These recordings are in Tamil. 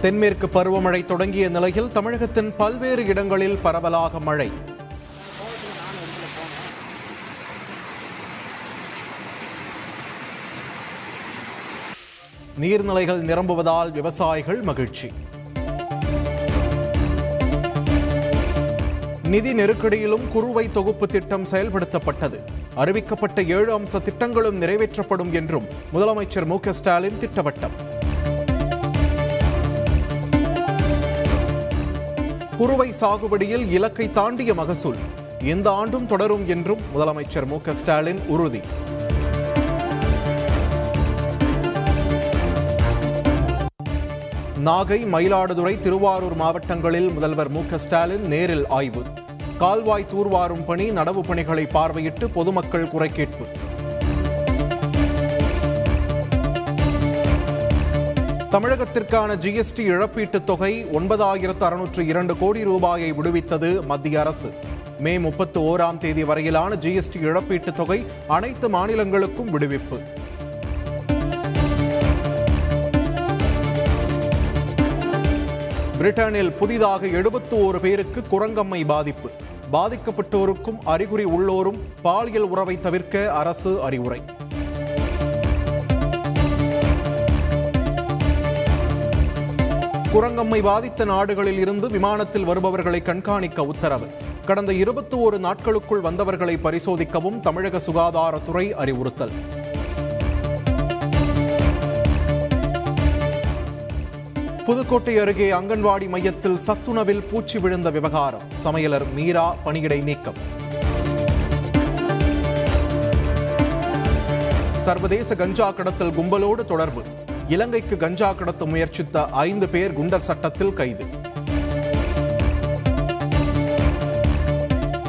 தென்மேற்கு பருவமழை தொடங்கிய நிலையில் தமிழகத்தின் பல்வேறு இடங்களில் பரவலாக மழை. நீர்நிலைகள் நிரம்புவதால் விவசாயிகள் மகிழ்ச்சி. நிதி நெருக்கடியிலும் குறுவை தொகுப்பு திட்டம் செயல்படுத்தப்பட்டது. அறிவிக்கப்பட்ட ஏழு அம்ச திட்டங்களும் நிறைவேற்றப்படும் என்றும் முதலமைச்சர் மு ஸ்டாலின் திட்டவட்டம். குறுவை சாகுபடியில் இலக்கை தாண்டிய மகசூல். இந்த ஆண்டும் தொடரும் என்றும் முதலமைச்சர் மு ஸ்டாலின் உறுதி. நாகை மயிலாடுதுறை திருவாரூர் மாவட்டங்களில் முதல்வர் மு ஸ்டாலின் நேரில் ஆய்வு. கால்வாய் தூர்வாரும் பணி நடவு பணிகளை பார்வையிட்டு பொதுமக்கள் குறை கேட்பு தமிழகத்திற்கான ஜிஎஸ்டி இழப்பீட்டுத் தொகை ஒன்பதாயிரத்து அறுநூற்று இரண்டு கோடி ரூபாயை விடுவித்தது மத்திய அரசு. மே முப்பத்து ஓராம் தேதி வரையிலான ஜிஎஸ்டி இழப்பீட்டுத் தொகை அனைத்து மாநிலங்களுக்கும் விடுவிப்பு. பிரிட்டனில் புதிதாக எழுபத்து ஓரு பேருக்கு குரங்கம்மை பாதிப்பு. பாதிக்கப்பட்டோருக்கும் அறிகுறி உள்ளோரும் பாலியல் உறவை தவிர்க்க அரசு அறிவுரை. குரங்கம்மை பாதித்த நாடுகளில் இருந்து விமானத்தில் வருபவர்களை கண்காணிக்க உத்தரவு. கடந்த இருபத்தி ஒரு நாட்களுக்குள் வந்தவர்களை பரிசோதிக்கவும் தமிழக சுகாதாரத்துறை அறிவுறுத்தல். புதுக்கோட்டை அருகே அங்கன்வாடி மையத்தில் சத்துணவில் பூச்சி விழுந்த விவகாரம். சமையலர் மீரா பணியிடை நீக்கம். சர்வதேச கஞ்சா கடத்தல் கும்பலோடு தொடர்பு. இலங்கைக்கு கஞ்சா கடத்த முயற்சித்த ஐந்து பேர் குண்டர் சட்டத்தில் கைது.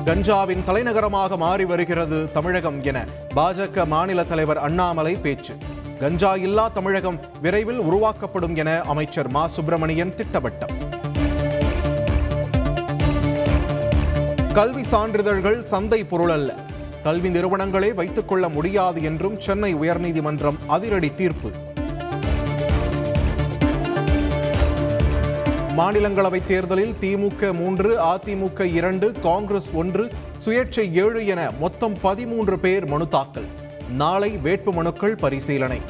கஞ்சாவின் தலைநகரமாக மாறி வருகிறது தமிழகம் என பாஜக மாநில தலைவர் அண்ணாமலை பேச்சு. கஞ்சா இல்லா தமிழகம் விரைவில் உருவாக்கப்படும் என அமைச்சர் மா. சுப்பிரமணியன் திட்டவட்டம். கல்வி சான்றிதழ்கள் சந்தை பொருள் அல்ல கல்வி நிறுவனங்களே வைத்துக் கொள்ள முடியாது என்றும் சென்னை உயர்நீதிமன்றம் அதிரடி தீர்ப்பு. மாநிலங்களவை தேர்தலில் திமுக மூன்று அதிமுக இரண்டு காங்கிரஸ் ஒன்று சுயேட்சை ஏழு என மொத்தம் பதிமூன்று பேர் மனு தாக்கல். நாளை வேட்பு மனுக்கள் பரிசீலனை.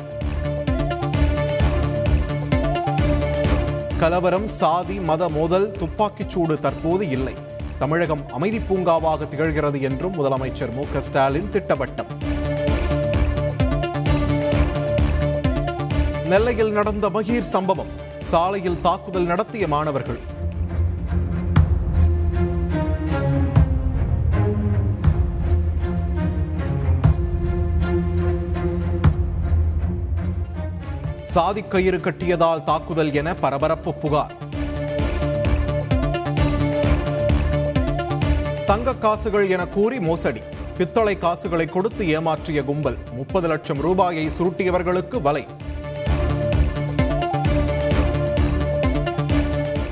கலவரம் சாதி மத மோதல் துப்பாக்கிச்சூடு தற்போது இல்லை. தமிழகம் அமைதி பூங்காவாக திகழ்கிறது என்றும் முதலமைச்சர் மு க ஸ்டாலின் திட்டவட்டம். நெல்லையில் நடந்த மகிர் சம்பவம். சாலையில் தாக்குதல் நடத்திய மாணவர்கள். சாதிக் கயிறு கட்டியதால் தாக்குதல் என பரபரப்பு புகார். தங்க காசுகள் என கூறி மோசடி. பித்தளை காசுகளை கொடுத்து ஏமாற்றிய கும்பல். முப்பது லட்சம் ரூபாயை சுருட்டியவர்களுக்கு வலை.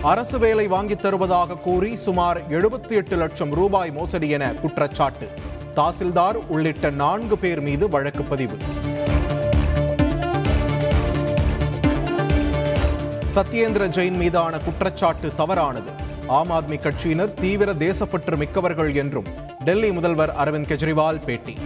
அரசு வேலை வாங்கித் தருவதாக கூறி சுமார் எழுபத்தி எட்டு லட்சம் ரூபாய் மோசடி என குற்றச்சாட்டு. தாசில்தார் உள்ளிட்ட நான்கு பேர் மீது வழக்கு பதிவு. சத்யேந்திர ஜெயின் மீதான குற்றச்சாட்டு தவறானது. ஆம் ஆத்மி கட்சியினர் தீவிர தேசப்பற்று மிக்கவர்கள் என்றும் டெல்லி முதல்வர் அரவிந்த் கெஜ்ரிவால் பேட்டி.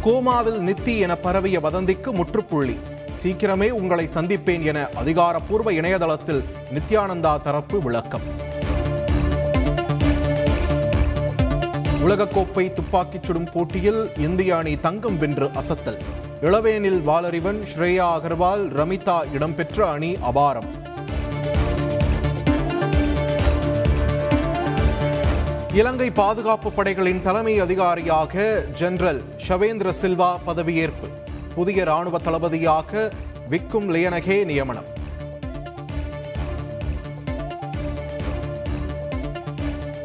கோமாவில் நித்தி என பரவிய வதந்திக்கு முற்றுப்புள்ளி. சீக்கிரமே உங்களை சந்திப்பேன் என அதிகாரப்பூர்வ இணையதளத்தில் நித்யானந்தா தரப்பு விளக்கம். உலகக்கோப்பை துப்பாக்கிச் சுடும் போட்டியில் இந்திய அணி தங்கம் வென்று அசத்தல். இளவேனில் வாலறிவன் ஸ்ரேயா அகர்வால் ரமிதா இடம்பெற்ற அணி அபாரம். இலங்கை பாதுகாப்பு படைகளின் தலைமை அதிகாரியாக ஜெனரல் ஷவேந்திர சில்வா பதவியேற்பு. புதிய ராணுவ தளபதியாக விக்கும் லியனகே நியமனம்.